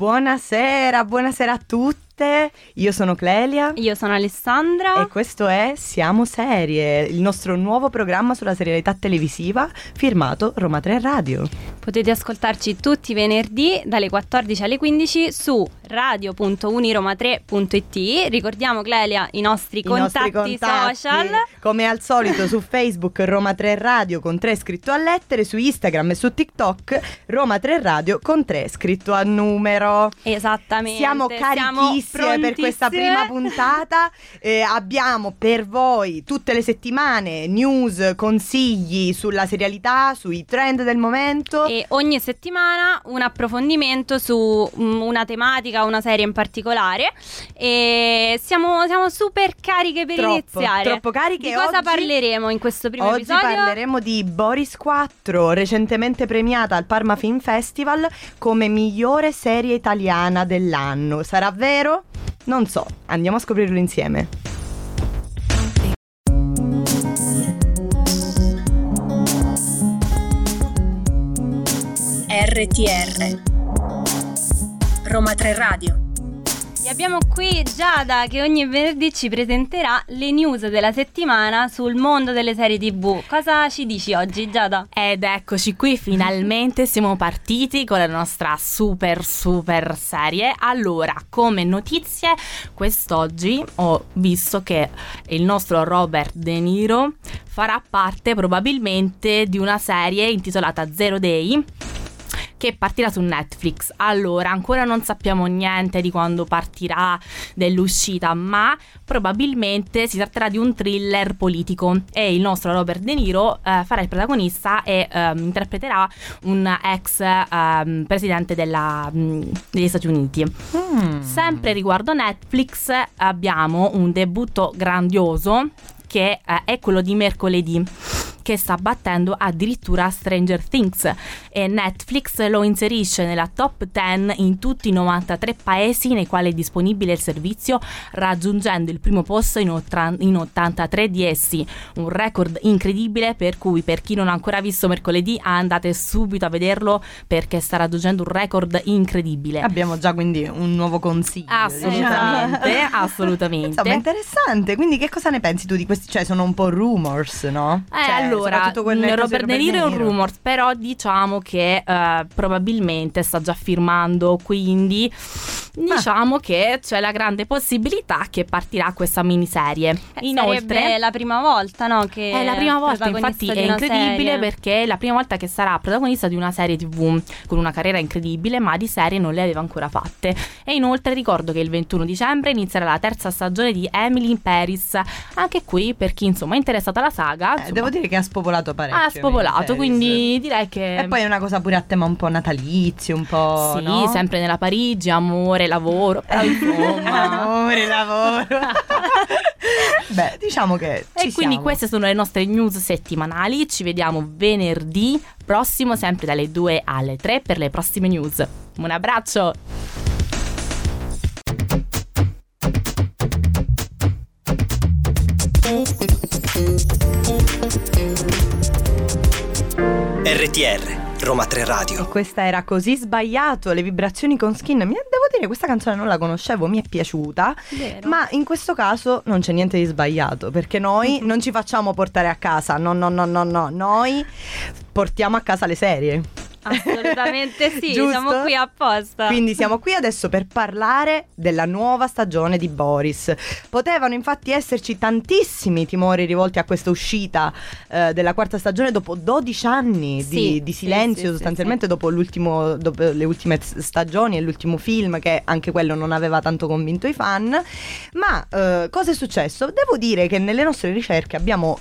Buonasera, buonasera a tutte. Io sono Clelia. Io sono Alessandra. E questo è Siamo Serie, il nostro nuovo programma sulla serialità televisiva firmato Roma 3 Radio. Potete ascoltarci tutti i venerdì dalle 14 alle 15 su radio.uniroma3.it. Ricordiamo Clelia i nostri, I contatti, nostri contatti, social. Come al solito su Facebook Roma 3 Radio con 3 scritto a lettere, su Instagram e su TikTok Roma 3 Radio con 3 scritto a numero. Esattamente. Siamo carichissime per questa prima puntata. Eh, abbiamo per voi tutte le settimane news, consigli sulla serialità, sui trend del momento. E ogni settimana un approfondimento su mm, una tematica, una serie in particolare. E siamo, siamo super cariche per Troppo, iniziare. troppo cariche. Di cosa Oggi- parleremo in questo primo Oggi episodio? parleremo di Boris 4, recentemente premiata al Parma Film Festival come migliore serie italiana dell'anno. Sarà vero? Non so, andiamo a scoprirlo insieme. RTR Roma 3 Radio E abbiamo qui Giada che ogni venerdì ci presenterà le news della settimana sul mondo delle serie TV. Cosa ci dici oggi, Giada? Ed eccoci qui, finalmente siamo partiti con la nostra super super serie. Allora, come notizie, quest'oggi ho visto che il nostro Robert De Niro farà parte probabilmente di una serie intitolata Zero Day che partirà su Netflix. Allora, ancora non sappiamo niente di quando partirà, dell'uscita, ma probabilmente si tratterà di un thriller politico e il nostro Robert De Niro eh, farà il protagonista e ehm, interpreterà un ex ehm, presidente della, mh, degli Stati Uniti. Mm. Sempre riguardo Netflix abbiamo un debutto grandioso che eh, è quello di mercoledì che sta battendo addirittura Stranger Things e Netflix lo inserisce nella top 10 in tutti i 93 paesi nei quali è disponibile il servizio raggiungendo il primo posto in, ottra- in 83 di essi un record incredibile per cui per chi non ha ancora visto mercoledì andate subito a vederlo perché sta raggiungendo un record incredibile Abbiamo già quindi un nuovo consiglio. Assolutamente, diciamo. assolutamente. Insomma, interessante. Quindi, che cosa ne pensi tu di questi? Cioè, sono un po' rumors, no? Eh, Cioè, allora, caso Robert De Niro è un rumor, però diciamo che eh, probabilmente sta già firmando, quindi diciamo che c'è la grande possibilità che partirà questa miniserie. Eh, Inoltre, sarebbe la prima volta, no? Che è la prima volta, infatti è incredibile serie. perché è la prima volta che sarà protagonista di una serie TV con una carriera incredibile, ma di serie non le aveva ancora fatte. E inoltre ricordo che il 21 dicembre inizierà la terza stagione di Emily in Paris. Anche qui, per chi insomma è interessato alla saga, Eh, insomma, devo dire che ha spopolato parecchio. ha spopolato, quindi direi che E poi è una cosa pure a tema un po' natalizio, un po'. sì, no? sempre nella Parigi, amore, lavoro, però insomma. Amore, lavoro. Beh, diciamo che. E quindi siamo. queste sono le nostre news settimanali. Ci vediamo venerdì prossimo, sempre dalle 2 alle 3 per le prossime news. Un abbraccio! RTR Roma 3 E Radio. questa era così sbagliato, le vibrazioni con skin. Mi devo dire, questa canzone non la conoscevo, mi è piaciuta. Vero. Ma in questo caso non c'è niente di sbagliato, perché noi non ci facciamo portare a casa. No, no, no, no, no. Noi portiamo a casa le serie. Assolutamente sì, siamo qui apposta. Quindi siamo qui adesso per parlare della nuova stagione di Boris. Potevano infatti esserci tantissimi timori rivolti a questa uscita eh, della quarta stagione dopo 12 anni Sì, di, di silenzio, sì, sì, sostanzialmente dopo, l'ultimo, dopo le ultime stagioni e l'ultimo film che anche quello non aveva tanto convinto i fan. Ma eh, cosa è successo? Devo dire che nelle nostre ricerche abbiamo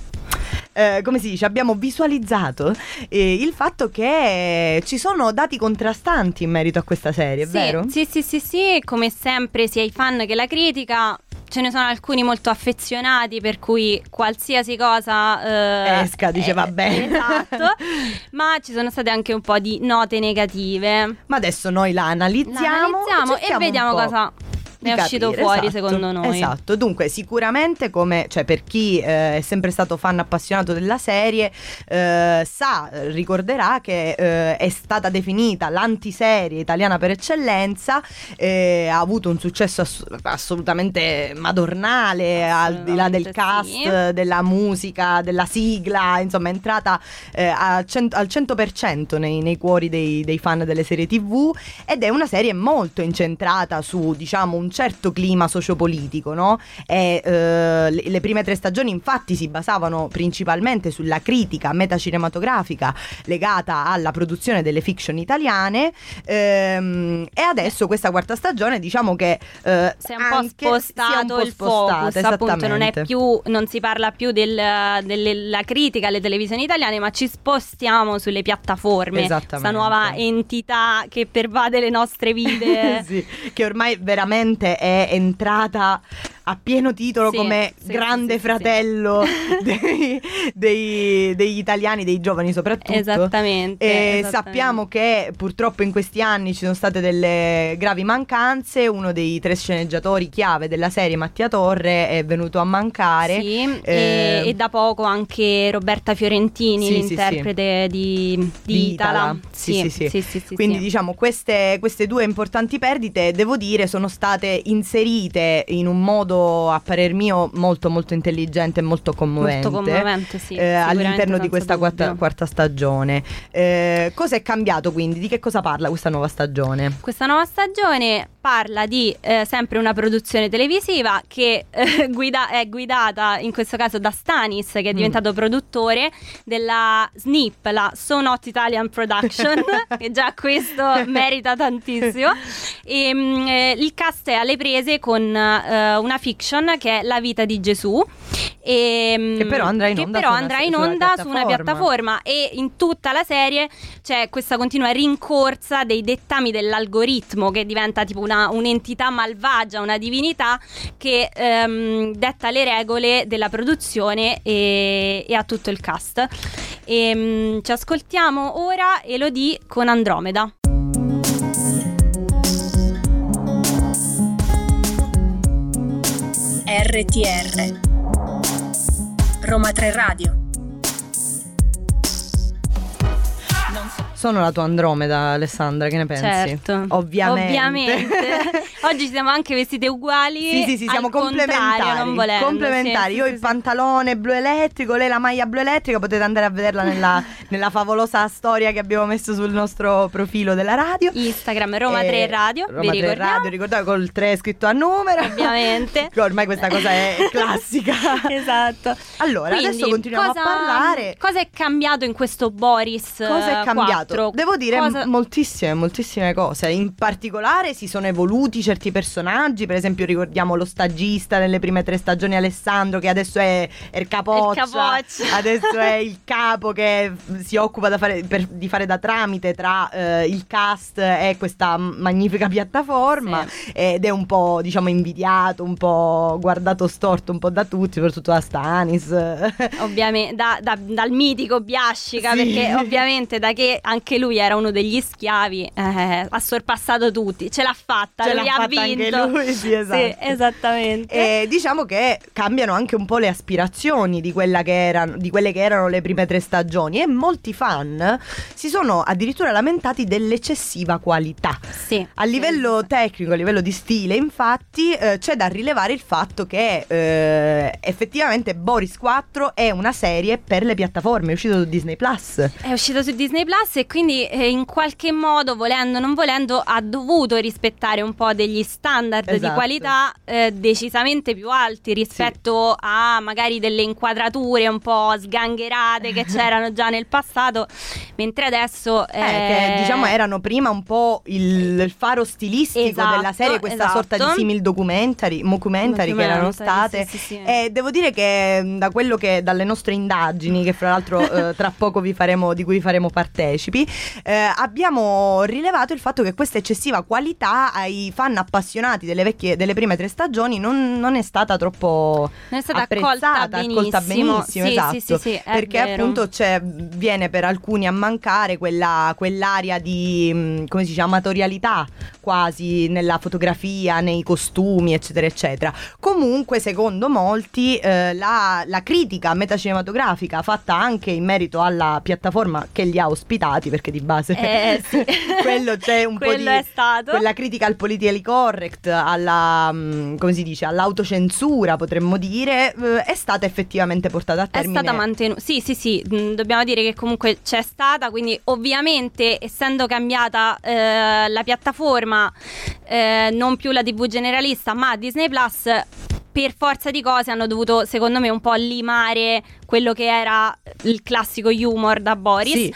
eh, come si dice, abbiamo visualizzato eh, il fatto che ci sono dati contrastanti in merito a questa serie, è sì, vero? Sì, sì, sì, sì, come sempre sia i fan che la critica ce ne sono alcuni molto affezionati per cui qualsiasi cosa eh, Esca, dice, eh, va bene. Esatto, ma ci sono state anche un po' di note negative. Ma adesso noi la La analizziamo, analizziamo e vediamo cosa ne è uscito fuori esatto, secondo noi. Esatto, dunque sicuramente come cioè, per chi eh, è sempre stato fan appassionato della serie eh, sa, ricorderà che eh, è stata definita l'antiserie italiana per eccellenza, eh, ha avuto un successo ass- assolutamente madornale al di là del Assolutamente cast, sì. della musica, della sigla, insomma è entrata eh, cent- al 100% nei, nei cuori dei, dei fan delle serie tv ed è una serie molto incentrata su diciamo un certo clima sociopolitico no? e, eh, le, le prime tre stagioni infatti si basavano principalmente sulla critica metacinematografica legata alla produzione delle fiction italiane ehm, e adesso questa quarta stagione diciamo che eh, si è un po' è un spostato po' il focus, appunto non è più non si parla più del- della critica alle televisioni italiane, ma ci spostiamo sulle piattaforme. Esattamente. Questa nuova entità che pervade le nostre vite. Sì, che ormai veramente è entrata a pieno titolo Sì, come sì, grande sì, fratello dei- dei- degli italiani, dei giovani soprattutto. Esattamente, esattamente. sappiamo che purtroppo in questi anni ci sono state delle gravi mancanze. Uno dei tre sceneggiatori chiave della serie, Mattia Torre, è venuto a mancare. Sì, e, Eh, e da poco anche Roberta Fiorentini, l'interprete di, di Di Itala. Itala. Sì, sì, sì. sì, sì, sì, Quindi diciamo queste, queste due importanti perdite, devo dire, sono state inserite in un modo, a parer mio, molto molto intelligente e molto commovente. Molto commovente, sì. eh, all'interno di questa quarta, quarta stagione. Eh, cosa è cambiato quindi? Di che cosa parla questa nuova stagione? Questa nuova stagione parla di eh, sempre una produzione televisiva che eh, guida- è guidata in questo caso da Stanis che è Mm. diventato produttore della SNIP, la So Not Italian Production e già questo merita tantissimo e, mm, eh, il cast è alle prese con eh, una fiction che è La vita di Gesù e, mm, Che però andrà in onda su una- andrà in sulla onda su una piattaforma. e in tutta la serie c'è questa continua rincorsa dei dettami dell'algoritmo che diventa tipo una, un'entità malvagia, una divinità che ehm, detta le regole della produzione e, e a tutto il cast. E, ci ascoltiamo ora Elodie con Andromeda. RTR Roma 3 Radio Sono la tua Andromeda, Alessandra, che ne pensi? Certo, Ovviamente. Ovviamente. Oggi siamo anche vestite uguali. Sì, sì, sì, siamo complementari. non volendo, complementari. sì, Io sì, il sì. pantalone blu elettrico, lei la maglia blu elettrica. Potete andare a vederla nella, nella favolosa storia che abbiamo messo sul nostro profilo della radio. Instagram Roma Eh, 3 Radio, Roma vi 3 ricordiamo. Radio, ricordate col 3 scritto a numero. Ovviamente. Ormai questa cosa è classica. esatto. Allora, Quindi, adesso continuiamo cosa- a parlare. Cosa è cambiato in questo Boris? Cosa è eh, cambiato? 4? Devo dire Cosa- moltissime, moltissime cose. In particolare si sono evoluti certi personaggi. Per esempio, ricordiamo lo stagista nelle prime tre stagioni, Alessandro, che adesso è il capoccia. Il capoccia. Adesso è il capo che si occupa fare- per- di fare da tramite tra eh, il cast e questa magnifica piattaforma. Ed è un po', diciamo, invidiato, un po' guardato storto un po' da tutti, soprattutto da Stanis. Ovviamente da- da- dal mitico Biascica, Sì. perché ovviamente da che anche lui era uno degli schiavi, eh, ha sorpassato tutti, ce l'ha fatta, Ce lui l'ha ha fatta anche vinto. lui, sì, esatto. esattamente. E diciamo che cambiano anche un po' le aspirazioni di, quella che erano, di quelle che erano le prime tre stagioni e molti fan si sono addirittura lamentati dell'eccessiva qualità. Sì. A livello tecnico, a livello di stile, infatti, eh, c'è da rilevare il fatto che eh, effettivamente Boris 4 è una serie per le piattaforme, è uscito su Disney Plus. È uscito su Disney Plus e quindi eh, in qualche modo, volendo o non volendo, ha dovuto rispettare un po' degli standard di Esatto. qualità eh, decisamente più alti rispetto a magari delle inquadrature un po' sgangherate che c'erano già nel passato, mentre adesso Eh, che diciamo erano prima un po' il, il faro stilistico Esatto, della serie, questa esatto. sorta di simil documentary, mockumentary che erano Documentary, state. sì, sì, sì. E devo dire che da quello che dalle nostre indagini, che fra l'altro eh, tra poco vi faremo, di cui vi faremo partecipi, tempi, eh, abbiamo rilevato il fatto che questa eccessiva qualità ai fan appassionati delle, vecchie, delle prime tre stagioni non, non è stata troppo Non è stata apprezzata, accolta benissimo. accolta benissimo, Sì, esatto. sì, sì, sì, perché vero. appunto c'è- viene per alcuni a mancare quella, quell'area di mh, come si dice amatorialità quasi nella fotografia, nei costumi, eccetera, eccetera. Comunque, secondo molti, eh, la, la critica metacinematografica fatta anche in merito alla piattaforma che li ha ospitati, perché di base Eh, sì. quello c'è un po' Quello di è stato. quella critica al politically correct, alla mh, come si dice, all'autocensura, potremmo dire, eh, è stata effettivamente portata a È termine. stata mantenuta. Sì, sì, sì, mh, dobbiamo dire che comunque c'è stata, quindi ovviamente essendo cambiata eh, la piattaforma, eh, non più la TV generalista, ma Disney Plus. Per forza di cose hanno dovuto, secondo me, un po' limare quello che era il classico humor da Boris. Sì,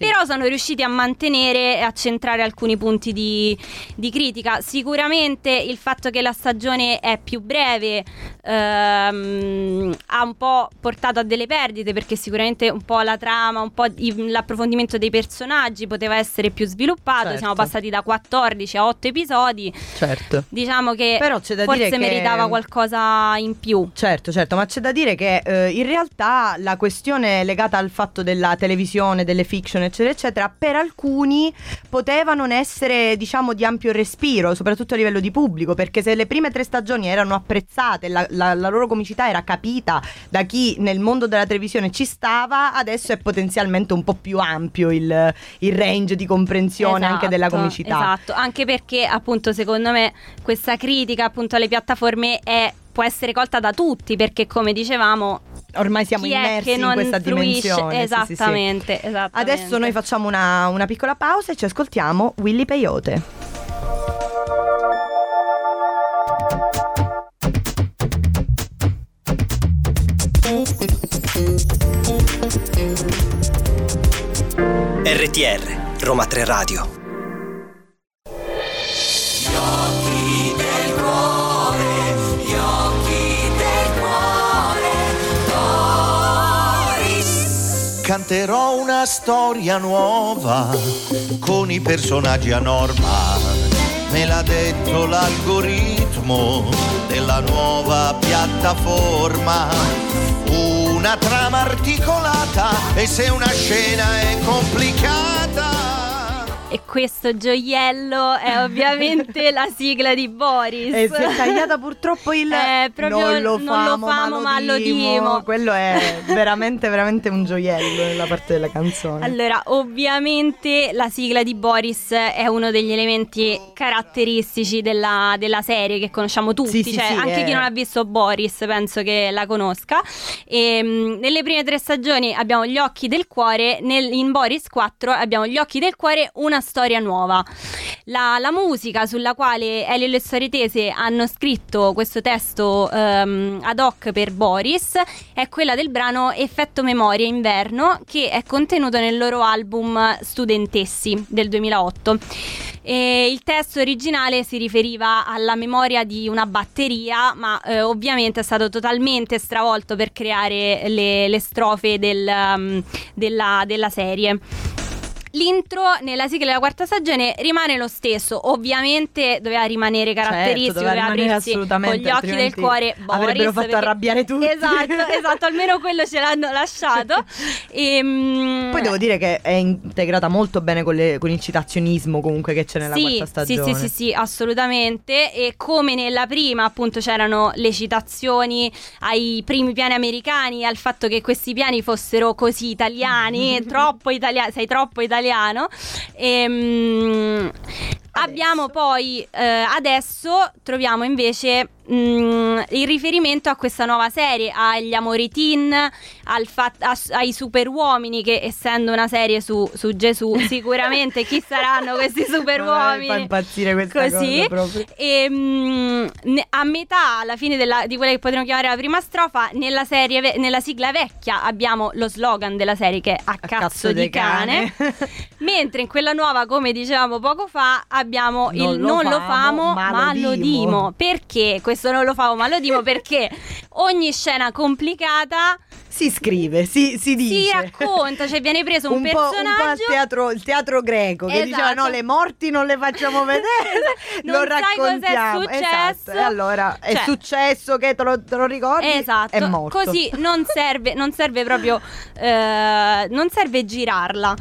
sì. Però sono riusciti a mantenere e a centrare alcuni punti di, di critica. Sicuramente il fatto che la stagione è più breve ehm, ha un po' portato a delle perdite perché sicuramente un po' la trama, un po' i- l'approfondimento dei personaggi poteva essere più sviluppato. Certo. Siamo passati da 14 a 8 episodi. certo. Diciamo che Però c'è da forse dire che- meritava qualcosa in più. Certo, certo, ma c'è da dire che eh, in realtà la questione legata al fatto della televisione, delle fiction, eccetera, eccetera, per alcuni poteva non essere, diciamo, di ampio respiro, soprattutto a livello di pubblico, perché se le prime tre stagioni erano apprezzate, la, la- la loro comicità era capita da chi nel mondo della televisione ci stava, adesso è potenzialmente un po' più ampio il, il range di comprensione anche della Esatto, comicità. Esatto, anche perché appunto secondo me questa critica appunto alle piattaforme è può essere colta da tutti perché come dicevamo Ormai siamo chi immersi che in questa fruisce dimensione. sì, sì, sì. esattamente, esattamente. Adesso noi facciamo una, una piccola pausa e ci ascoltiamo Willy Peyote. RTR, Roma 3 Radio. Canterò una storia nuova con i personaggi a norma. Me l'ha detto l'algoritmo della nuova piattaforma. Una trama articolata e se una scena è complicata. E questo gioiello è ovviamente la sigla di Boris. E si è tagliata purtroppo il Eh, proprio non lo non lo famo, ma lo dimo. Quello è veramente veramente un gioiello nella parte della canzone. Allora, ovviamente la sigla di Boris è uno degli elementi caratteristici della, della serie che conosciamo tutti, Sì, sì, cioè sì, anche è- chi non ha visto Boris penso che la conosca. E, mh, nelle prime tre stagioni abbiamo gli occhi del cuore, nel- in Boris 4 abbiamo gli occhi del cuore, una storia nuova. La, la musica sulla quale Elio e le storie tese hanno scritto questo testo ehm, ad hoc per Boris è quella del brano Effetto Memoria Inverno che è contenuto nel loro album Studentessi del 2008. E il testo originale si riferiva alla memoria di una batteria, ma eh, ovviamente è stato totalmente stravolto per creare le, le strofe del, um, della, della serie. L'intro nella sigla della quarta stagione rimane lo stesso, ovviamente doveva rimanere caratteristico, Certo, doveva rimanere aprirsi assolutamente, con gli occhi del cuore. Boris, avrebbero fatto perché- arrabbiare tutti. Esatto, esatto, almeno quello ce l'hanno lasciato. Ehm, Poi devo dire che è integrata molto bene con, le- con il citazionismo comunque che c'è nella sì, quarta sì, stagione. sì, sì, sì, assolutamente. E come nella prima, appunto, c'erano le citazioni ai primi piani americani, al fatto che questi piani fossero così italiani, troppo italiani, sei troppo italiano. Ehm, Abbiamo poi eh, adesso troviamo invece mm, il riferimento a questa nuova serie, agli amori teen, fat- a- ai super uomini che essendo una serie su, su Gesù sicuramente chi saranno questi super Ah, uomini. Fa impazzire questa Così. proprio. E mm, a metà, alla fine della- di quella che potremmo chiamare la prima strofa, nella, serie ve- nella sigla vecchia abbiamo lo slogan della serie che è a, cazzo, di cane. Mentre in quella nuova, come dicevamo poco fa, abbiamo Non il lo non lo famo, famo, ma ma, lo lo dimo. dimo. Perché questo non lo famo, ma lo dimo? Perché ogni scena complicata si scrive, si, si dice. si racconta, cioè viene preso un, un po', un po' personaggio il teatro greco che diceva Esatto. no le morti non le facciamo vedere Non lo sai cos'è raccontiamo successo. esatto. e allora è Cioè- successo che te lo, te lo ricordi Esatto, è morto così non serve, non serve proprio, eh, non serve girarla.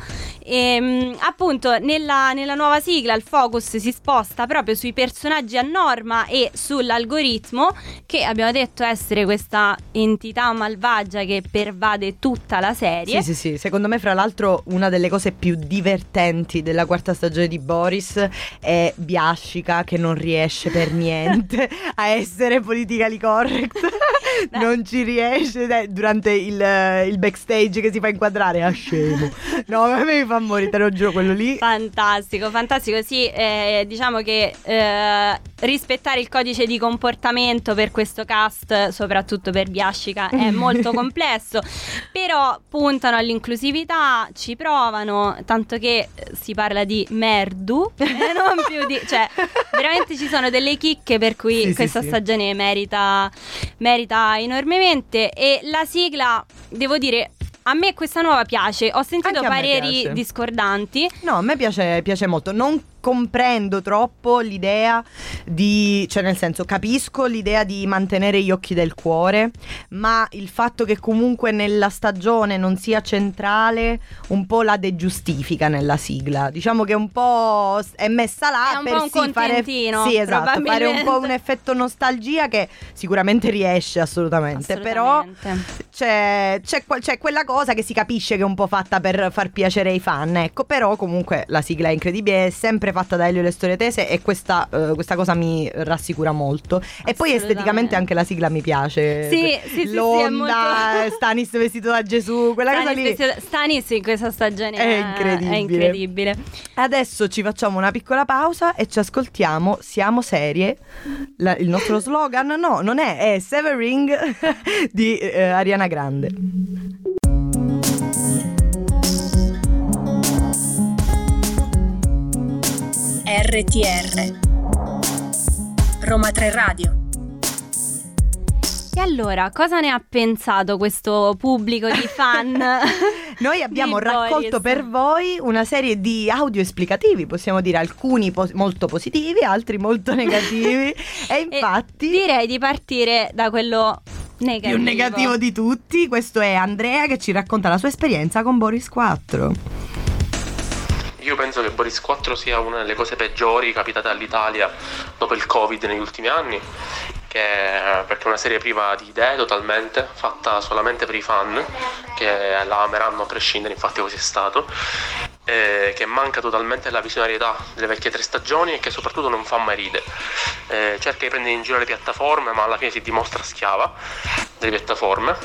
Ehm, appunto, nella, nella nuova sigla il focus si sposta proprio sui personaggi a norma e sull'algoritmo, che abbiamo detto essere questa entità malvagia che pervade tutta la serie. Sì, sì, sì. Secondo me, fra l'altro, una delle cose più divertenti della quarta stagione di Boris è Biascica che non riesce per niente a essere politically correct. non ci riesce dai, durante il, il backstage che si fa inquadrare. A scemo. No, mi fa morire, te lo giuro, quello lì. Fantastico, fantastico. Sì, eh, diciamo che eh, rispettare il codice di comportamento per questo cast, soprattutto per Biascica, è molto complesso. Però puntano all'inclusività, ci provano, tanto che eh, si parla di merdu e non più di. cioè, veramente ci sono delle chicche per cui Sì, sì, questa sì. stagione merita, merita enormemente. E la sigla, devo dire. A me questa nuova piace, ho sentito Anche a me pareri piace. discordanti. No, a me piace, piace molto. Non comprendo troppo l'idea di, cioè nel senso capisco l'idea di mantenere gli occhi del cuore, ma il fatto che comunque nella stagione non sia centrale un po' la degiustifica nella sigla. Diciamo che un po' è messa là È un per po' un sì, fare, sì, esatto, fare un po' un effetto nostalgia che sicuramente riesce assolutamente, però Assolutamente. c'è, c'è quel- c'è quella cosa che si capisce che è un po' fatta per far piacere ai fan, ecco, però comunque la sigla è incredibile, è sempre fatta da Elio Le Storie Tese e questa, eh, questa cosa mi rassicura molto. E poi esteticamente anche la sigla mi piace. Sì, sì, sì, sì, L'onda, molto- Stanis vestito da Gesù, quella cosa Stanis, lì. vestito- Stanis in questa stagione È incredibile. È incredibile. Adesso ci facciamo una piccola pausa e ci ascoltiamo Siamo serie. La- il nostro slogan no, non è, è Severing di eh, Ariana Grande. RTR Roma 3 Radio E allora, cosa ne ha pensato questo pubblico di fan? Noi abbiamo di raccolto Boris? per voi una serie di audio esplicativi, possiamo dire alcuni pos- molto positivi, altri molto negativi. e E infatti, direi di partire da quello negativo. più negativo di tutti, questo è Andrea che ci racconta la sua esperienza con Boris 4. Io penso che Boris 4 sia una delle cose peggiori capitate all'Italia dopo il Covid negli ultimi anni, che perché è una serie priva di idee totalmente, fatta solamente per i fan, che la ameranno a prescindere, infatti così è stato, eh, che manca totalmente la visionarietà delle vecchie tre stagioni e che soprattutto non fa mai ridere. Eh, cerca di prendere in giro le piattaforme, ma alla fine si dimostra schiava delle piattaforme,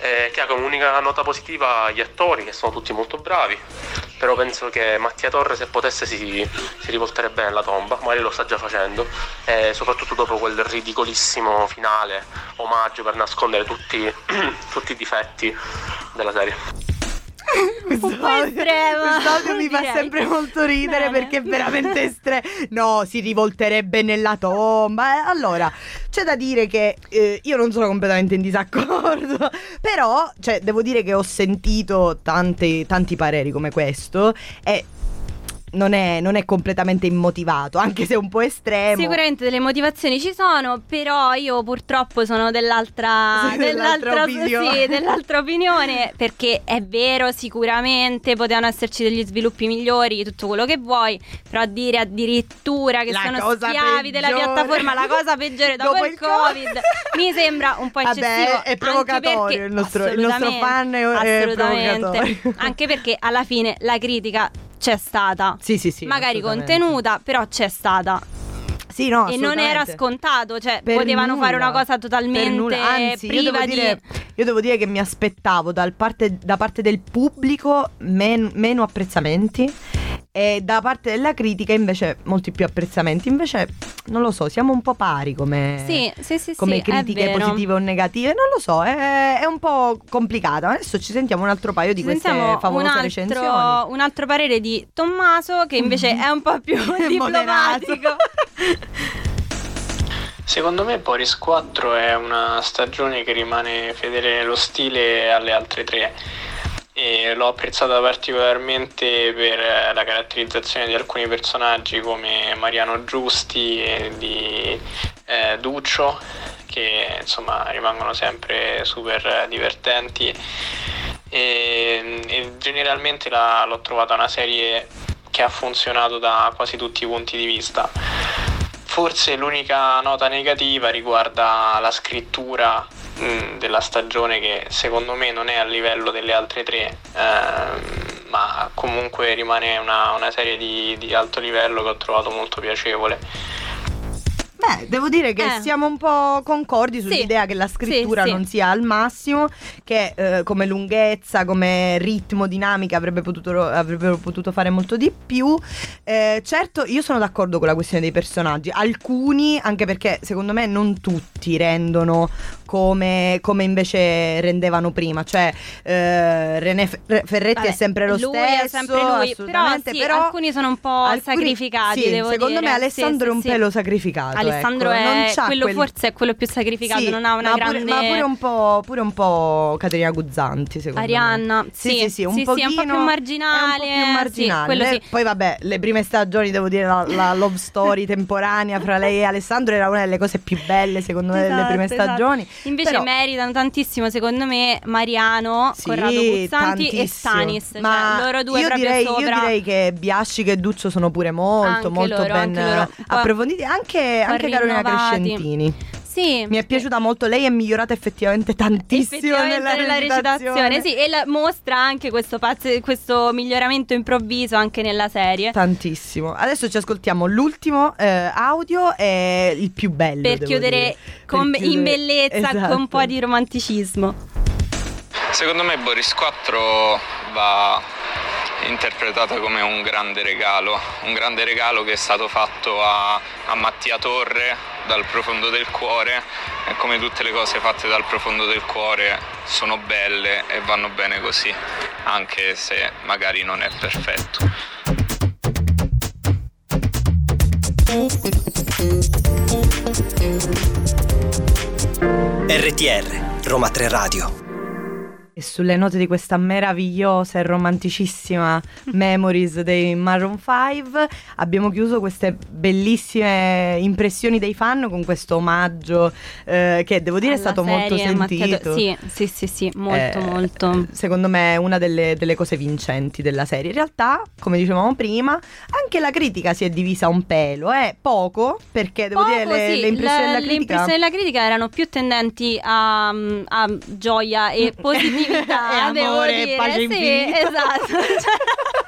eh, che ha come unica nota positiva gli attori, che sono tutti molto bravi, però penso che Mattia Torre se potesse si, si rivolterebbe nella tomba, magari lo sta già facendo, e soprattutto dopo quel ridicolissimo finale, omaggio per nascondere tutti, tutti i difetti della serie. Questo po' estremo, questo audio mi fa sempre molto ridere Bene. perché è veramente estremo. No, si rivolterebbe nella tomba. Eh, Allora, c'è da dire che eh, io non sono completamente in disaccordo, però cioè, devo dire che ho sentito tanti, tanti pareri come questo e non è, non è completamente immotivato, anche se è un po' estremo. Sicuramente delle motivazioni ci sono, però io purtroppo sono dell'altra, dell'altra opinione. sì, dell'altra opinione, perché è vero, sicuramente potevano esserci degli sviluppi migliori, tutto quello che vuoi, però dire addirittura che La sono schiavi della peggiore. piattaforma, la cosa peggiore dopo, Dopo il Covid, Covid. mi sembra un po' Vabbè, eccessivo. è anche provocatorio perché- il nostro- il nostro fan è- è assolutamente. provocatorio. Anche perché alla fine la critica c'è stata. Sì, sì, sì. Magari contenuta, però c'è stata. Sì, no, e non era scontato, cioè Per potevano fare nulla. una cosa totalmente. Anzi, io priva devo, di dire, io devo dire che mi aspettavo dal parte- da parte del pubblico men- meno apprezzamenti e da parte della critica invece molti più apprezzamenti. Invece non lo so, siamo un po' pari come, Sì, sì, sì, come critiche positive o negative. Non lo so, è, è un po' complicato. Adesso ci sentiamo un altro paio di Ci queste sentiamo un favolose recensioni. altro, un altro parere di Tommaso che invece è un po' più diplomatico. Secondo me Boris 4 è una stagione che rimane fedele nello stile alle altre tre e l'ho apprezzata particolarmente per la caratterizzazione di alcuni personaggi come Mariano Giusti e di eh, Duccio che insomma rimangono sempre super divertenti e, e generalmente la, l'ho trovata una serie che ha funzionato da quasi tutti i punti di vista. Forse l'unica nota negativa riguarda la scrittura mh, della stagione che secondo me non è a livello delle altre tre, ehm, ma comunque rimane una, una serie di, di alto livello che ho trovato molto piacevole. Beh, devo dire che Eh. siamo un po' concordi sull'idea che la scrittura Sì, sì. non sia al massimo, che eh, come lunghezza, come ritmo, dinamica avrebbe potuto, avrebbero potuto fare molto di più. Eh, certo, io sono d'accordo con la questione dei personaggi, alcuni, anche perché secondo me non tutti rendono come, come invece rendevano prima, cioè eh, René Fe- Ferretti Vabbè, è sempre lo stesso, è sempre lui, però, sì, però alcuni sono un po' alcuni- sacrificati, sì, secondo dire. me Alessandro Sì, è un pelo sacrificato. Alessandro ecco, è quello quel- forse è quello più sacrificato, non ha una ma pure, grande ma pure un po', pure un po' Caterina Guzzanti, secondo me. Arianna, Sì, sì, sì, sì, un pochino è un po' più marginale, più marginale. Poi vabbè, le prime stagioni, devo dire, la, la love story temporanea fra lei e Alessandro era una delle cose più belle, secondo me, delle Esatto, prime esatto. stagioni. Invece Però- meritano tantissimo, secondo me, Mariano, Sì, Corrado Guzzanti e. Stanis. Cioè, Ma loro due io direi, sopra. Io direi che Biascica e Duccio sono pure molto, Anche molto loro, ben anche approfonditi. Anche, anche Carolina. Crescentini. Sì. Mi è piaciuta molto, lei è migliorata effettivamente tantissimo Effettivamente nella, recitazione. sì, e la- mostra anche questo, pazz- questo miglioramento improvviso anche nella serie. Tantissimo. Adesso ci ascoltiamo l'ultimo eh, audio e il più bello. Per chiudere con- Per in chiudere- bellezza con un po' Esatto. di romanticismo. Secondo me Boris 4 va interpretata come un grande regalo, un grande regalo che è stato fatto a, a Mattia Torre dal profondo del cuore e come tutte le cose fatte dal profondo del cuore sono belle e vanno bene così, anche se magari non è perfetto. RTR, Roma 3 Radio. E sulle note di questa meravigliosa e romanticissima Memories dei Maroon 5 abbiamo chiuso queste bellissime impressioni dei fan con questo omaggio eh, che devo dire è stato molto sentito. To- Sì, sì, sì, sì, molto, Eh, molto. Secondo me è una delle, delle cose vincenti della serie. In realtà, come dicevamo prima, anche la critica si è divisa un pelo, eh? poco, perché devo Poco, dire le, sì, le impressioni la- della le critica. impressioni della critica erano più tendenti a, a gioia e positività, E devo amore dire. pace sì, infinito. esatto.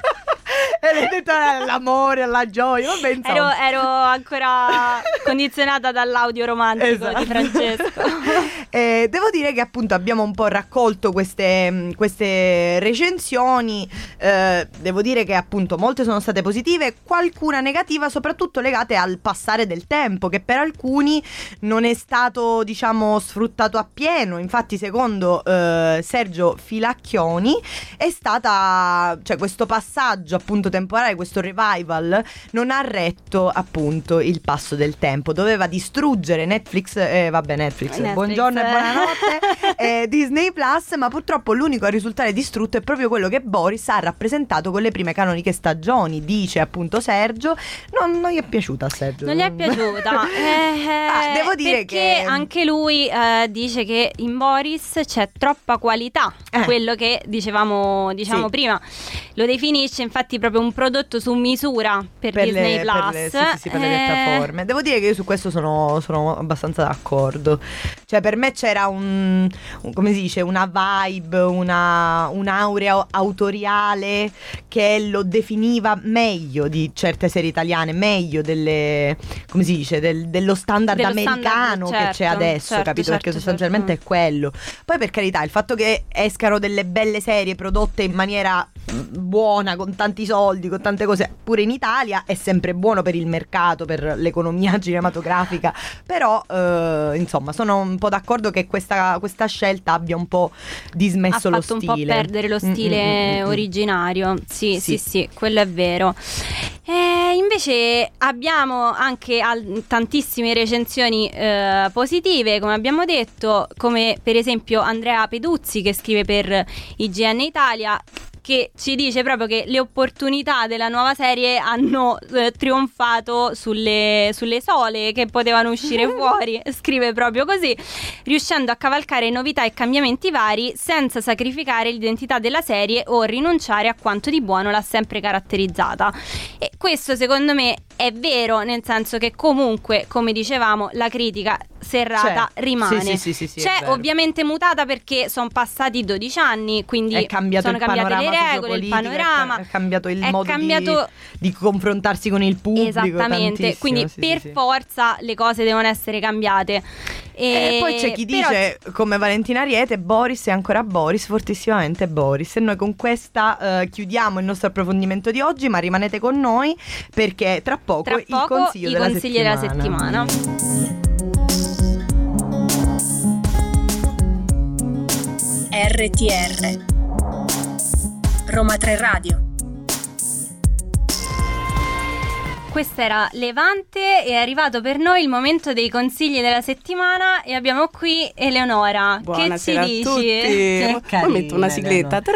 E l'hai detto all'amore, alla gioia, vabbè ero, ero ancora condizionata dall'audio romantico Esatto. di Francesco. Eh, devo dire che appunto abbiamo un po' raccolto queste, mh, queste recensioni, eh, devo dire che appunto molte sono state positive, qualcuna negativa, soprattutto legate al passare del tempo, che per alcuni non è stato diciamo sfruttato appieno, infatti secondo eh, Sergio Filacchioni è stata, cioè questo passaggio appunto temporale, questo revival non ha retto appunto il passo del tempo, doveva distruggere Netflix, eh, vabbè Netflix, Netflix. buongiorno e buonanotte, eh, Disney Plus, ma purtroppo l'unico a risultare distrutto è proprio quello che Boris ha rappresentato con le prime canoniche stagioni, dice appunto Sergio, non, non gli è piaciuta a Sergio. Non gli è piaciuta. Eh, Ah, devo dire che- anche lui eh, dice che in Boris c'è troppa qualità, Eh. quello che dicevamo, diciamo Sì. prima. Lo definisce infatti proprio un prodotto su misura per, per Disney le, Plus. per le- sì, sì, sì, per le Eh, piattaforme. Devo dire che io su questo sono, sono abbastanza d'accordo. Cioè, per me c'era un, un- come si dice, una vibe, una, un'aurea autoriale che lo definiva meglio di certe serie italiane, meglio delle, come si dice, del- dello standard Dello americano standard, che c'è certo, adesso, certo, capito? certo, Perché sostanzialmente certo. è quello. Poi per carità, il fatto che escano delle belle serie prodotte in maniera buona, con tanti soldi, con tante cose, pure in Italia è sempre buono per il mercato, per l'economia cinematografica, però eh, insomma sono un po' d'accordo che questa, questa scelta abbia un po' dismesso ha lo fatto stile. un po' perdere lo Mm, stile mm, mm, mm. originario. Sì, sì, Sì. sì, quello è vero. E invece abbiamo anche al- tantissime recensioni eh, positive, come abbiamo detto, come per esempio Andrea Peduzzi che scrive per IGN Italia che ci dice proprio che le opportunità della nuova serie hanno eh, trionfato sulle, sulle sole che potevano uscire fuori, scrive proprio così, riuscendo a cavalcare novità e cambiamenti vari senza sacrificare l'identità della serie o rinunciare a quanto di buono l'ha sempre caratterizzata. E questo secondo me è vero, nel senso che comunque, come dicevamo, la critica serrata C'è. rimane. Sì, sì, sì, sì, C'è ovviamente mutata perché sono passati 12 anni, quindi È cambiato sono il cambiate le regole, il panorama. È cambiato il è modo di- cambiato- di, confrontarsi con il pubblico. Esattamente, quindi sì, per sì, forza le cose devono essere cambiate. E poi c'è chi però- dice, come Valentina Ariete, Boris è ancora Boris, fortissimamente Boris. E noi con questa eh, chiudiamo il nostro approfondimento di oggi, ma rimanete con noi perché tra poco, Tra il poco consiglio, i della, consigli della settimana. RTR Roma 3 Radio Questa era Levante, è arrivato per noi il momento dei consigli della settimana e abbiamo qui Eleonora. Buonasera che ci dici? Che Poi metto una carina, sigletta.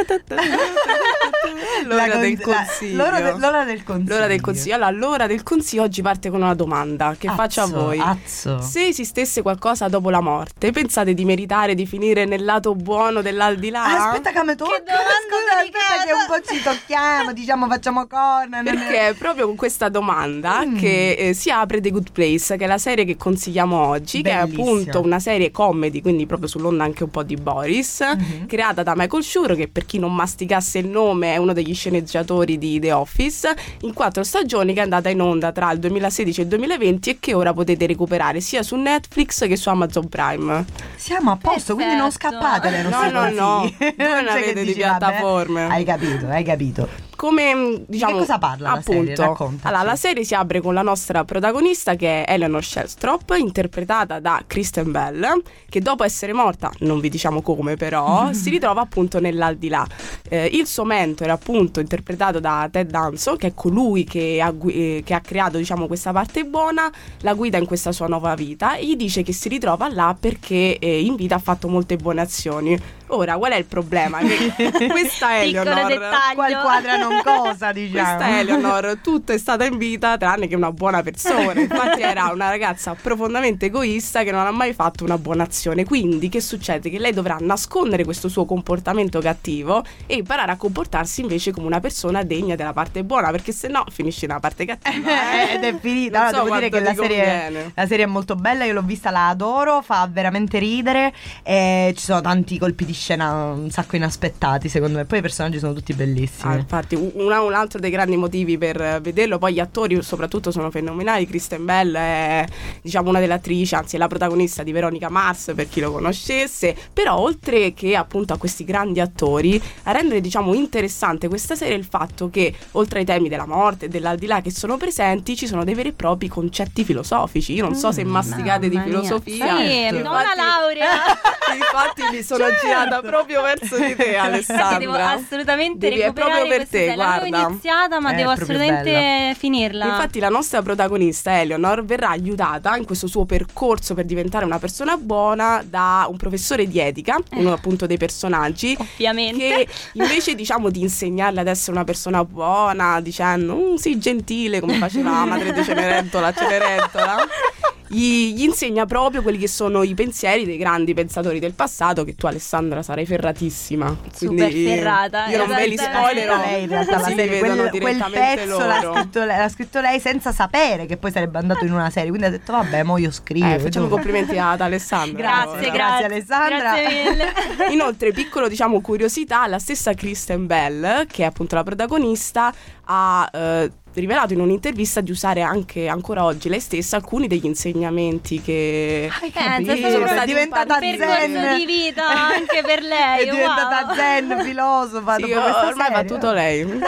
L'ora La del con- la- consiglio. l'ora de- l'ora del consiglio. L'ora del consiglio. Allora, l'ora del consiglio oggi parte con una domanda che faccio a Azzo, voi. azzo. Se esistesse qualcosa dopo la morte, pensate di meritare di finire nel lato buono dell'aldilà? Ah, aspetta che mi tocca. domanda Scusa, aspetta che un po' ci tocchiamo, diciamo facciamo corna. Perché proprio con questa domanda Mm. che eh, si apre The Good Place, che è la serie che consigliamo oggi, che è appunto una serie comedy, quindi proprio sull'onda anche un po' di Boris, Mhm. creata da Michael Schur, che per chi non masticasse il nome è uno degli sceneggiatori di The Office, in quattro stagioni che è andata in onda tra il 2016 e il 2020 e che ora potete recuperare sia su Netflix che su Amazon Prime. Siamo a posto, quindi non Perfetto. scappate le No, nostre no, no, consigli. voi non avete di dici, vabbè. piattaforme. Hai capito, hai capito. Come mm, diciamo cosa parla la appunto serie? Raccontaci. allora la serie si apre con la nostra protagonista che è Eleanor Shellstrop interpretata da Kristen Bell che dopo essere morta non vi diciamo come però si ritrova appunto nell'aldilà Eh, il suo mentore appunto interpretato da Ted Danson che è colui che ha, eh, che ha creato diciamo questa parte buona la guida in questa sua nuova vita e gli dice che si ritrova là perché eh, in vita ha fatto molte buone azioni ora qual è il problema che questa dettaglio. Qual quadra non cosa, diciamo. questa Eleanor tutta è stata in vita tranne che una buona persona. Infatti era una ragazza profondamente egoista che non ha mai fatto una buona azione. Quindi che succede? Che lei dovrà nascondere questo suo comportamento cattivo e imparare a comportarsi invece come una persona degna della parte buona, perché se no finisce nella parte cattiva. eh. Ed è finita. Non Allora, so devo dire che la serie, la serie è molto bella, io l'ho vista, la adoro, fa veramente ridere e ci sono tanti colpi di scena un sacco inaspettati secondo me. Poi i personaggi sono tutti bellissimi. Ah, infatti, un, un altro dei grandi motivi per vederlo, poi gli attori soprattutto sono fenomenali. Kristen Bell è diciamo una delle attrici, anzi è la protagonista di Veronica Mars per chi lo conoscesse. Però oltre che appunto a questi grandi attori, a rendere diciamo interessante questa serie il fatto che oltre ai temi della morte e dell'aldilà che sono presenti, ci sono dei veri e propri concetti filosofici. Io non so se masticate di mamma mia. filosofia. Sì, Certo. non una laurea. Infatti mi sono Certo. girata proprio verso di te, Alessandra. Devo assolutamente Devi- è recuperare proprio per te, serie. L'avevo guarda. iniziata, ma È devo assolutamente bella. finirla. Infatti la nostra protagonista Eleanor verrà aiutata in questo suo percorso per diventare una persona buona da un professore di etica, uno appunto dei personaggi, ovviamente. che invece diciamo di insegnarle ad essere una persona buona, dicendo "Mm, sì gentile come faceva la madre di Cenerentola, Cenerentola, gli, gli insegna proprio quelli che sono i pensieri dei grandi pensatori del passato che tu Alessandra sarai ferratissima. Super Quindi ferrata, Io non ve li spoilerò. lei in realtà la serie, quel, pezzo l'ha scritto, lei, l'ha scritto lei senza sapere che poi sarebbe andato in una serie quindi ha detto vabbè mo io scrivo Eh, facciamo complimenti ad Alessandra. Grazie, allora. grazie, Grazie, Alessandra. Grazie mille. Inoltre, piccolo diciamo curiosità, la stessa Kristen Bell, che è appunto la protagonista, ha eh, rivelato in un'intervista di usare anche ancora oggi lei stessa alcuni degli insegnamenti che Pensa, capito? è stato è diventata un zen di vita anche per lei. è diventata wow. zen filosofa Sì, dopo questa ormai va serie. tutto lei.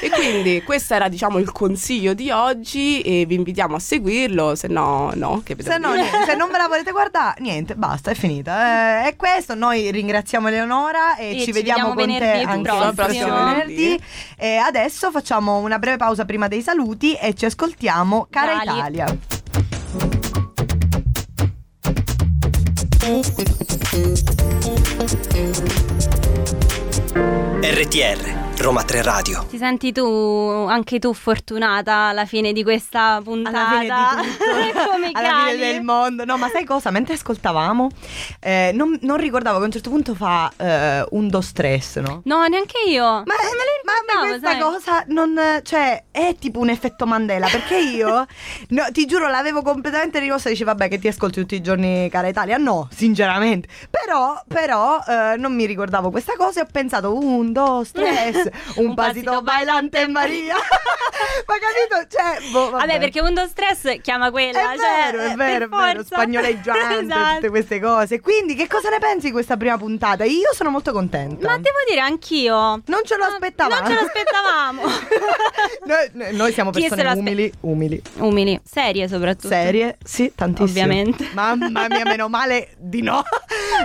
e quindi questo era diciamo il consiglio di oggi e vi invitiamo a seguirlo, se no no, che Se, no, se non ve la volete guardare, niente, basta, è finita. Eh, è questo. Noi ringraziamo Eleonora e, E ci, ci vediamo vediamo con te anche prossimo. il prossimo venerdì. E adesso facciamo una breve pausa prima dei saluti e ci ascoltiamo Cara Dali. Italia. RTR, Roma 3 Radio. Ti senti tu, anche tu, fortunata alla fine di questa puntata? Alla fine di tutto. Come alla cani. fine del mondo. No, ma sai cosa? Mentre ascoltavamo, eh, non, non ricordavo che a un certo punto fa eh, un do stress, no? No, neanche io. Ma, me lo ricordavo, questa sai. cosa non. cioè, è tipo un effetto Mandela. Perché io, no, ti giuro, l'avevo completamente rimossa. Dici, vabbè, che ti ascolti tutti i giorni, cara Italia. No, sinceramente. Però, però, eh, non mi ricordavo questa cosa e ho pensato, un, do, stress, un, Un pasito pasito bailante Maria. ma capito? Cioè, boh, vabbè. Vabbè, perché Undo Stress chiama quella. È cioè, vero, eh, è vero, è vero, spagnoleggiante, Esatto. tutte queste cose. Quindi, che cosa ne pensi di questa prima puntata? Io sono molto contenta. Ma devo dire anch'io. Non ce lo No, aspettavamo. Non ce aspettavamo. noi, noi siamo persone umili, umili. Umili, serie soprattutto. Serie? Sì, tantissimo. Ovviamente. Mamma mia, meno male di no.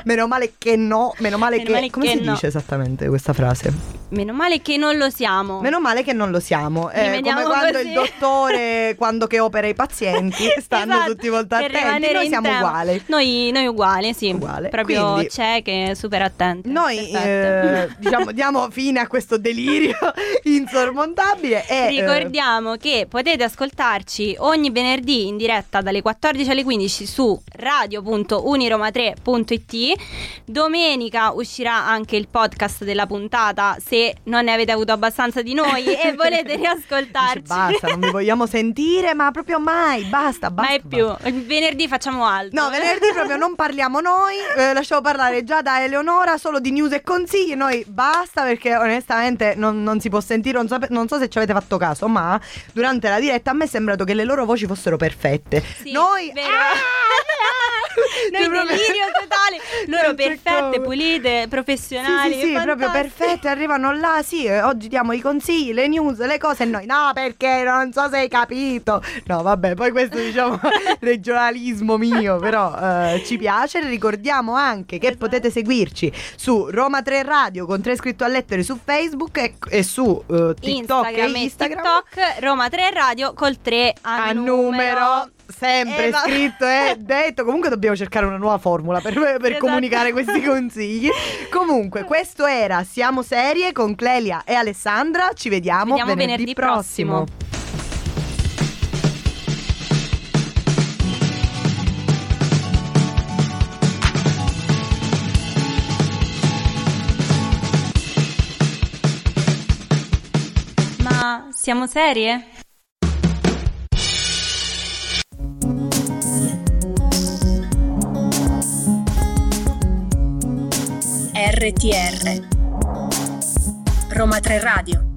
meno male che no. Meno male Meno che. male come che si no. dice esattamente questa frase? Meno male che non lo siamo. Meno male che non lo siamo. Eh, come quando così. il dottore, quando che opera i pazienti, stanno Esatto, tutti molto attenti. Noi siamo uguali. Noi, noi uguali, sì. Uguale. Proprio Quindi- cieche, super attente. Noi eh, diciamo, diamo fine a questo delirio insormontabile e eh, Ricordiamo che potete ascoltarci ogni venerdì in diretta dalle 14 alle 15 su radio.uniroma3.it. Domenica uscirà anche il podcast della puntata se non ne avete avuto abbastanza di noi e volete dice, riascoltarci. basta, non vi vogliamo sentire, ma proprio mai, basta, basta. Mai più. basta. Venerdì facciamo altro. No, venerdì proprio non parliamo noi, eh, lasciamo parlare già da Eleonora solo di news e consigli, noi basta perché onestamente non, non si può sentire, non so, non so se ci avete fatto caso, ma durante la diretta a me è sembrato che le loro voci fossero perfette. Sì, noi... vero. Cioè, Noi proprio- delirio totale. Loro perfette, come. pulite, professionali. Sì, sì, sì, proprio perfette, arrivano là, sì, eh, oggi diamo i consigli, le news, le cose e noi no, perché non so se hai capito. No, vabbè, poi questo diciamo regionalismo mio, però eh, ci piace, ricordiamo anche che Esatto. potete seguirci su Roma 3 Radio con 3 scritto a lettere su Facebook e, e su eh, TikTok Instagram e Instagram. TikTok Roma 3 Radio col 3 a, A numero sempre Esatto. scritto e detto. Comunque dobbiamo cercare una nuova formula per, per Esatto. comunicare questi consigli. Comunque, questo era Siamo Serie con Clelia e Alessandra. Ci vediamo, Vediamo venerdì, venerdì prossimo. prossimo. Ma siamo serie? RTR Roma 3 Radio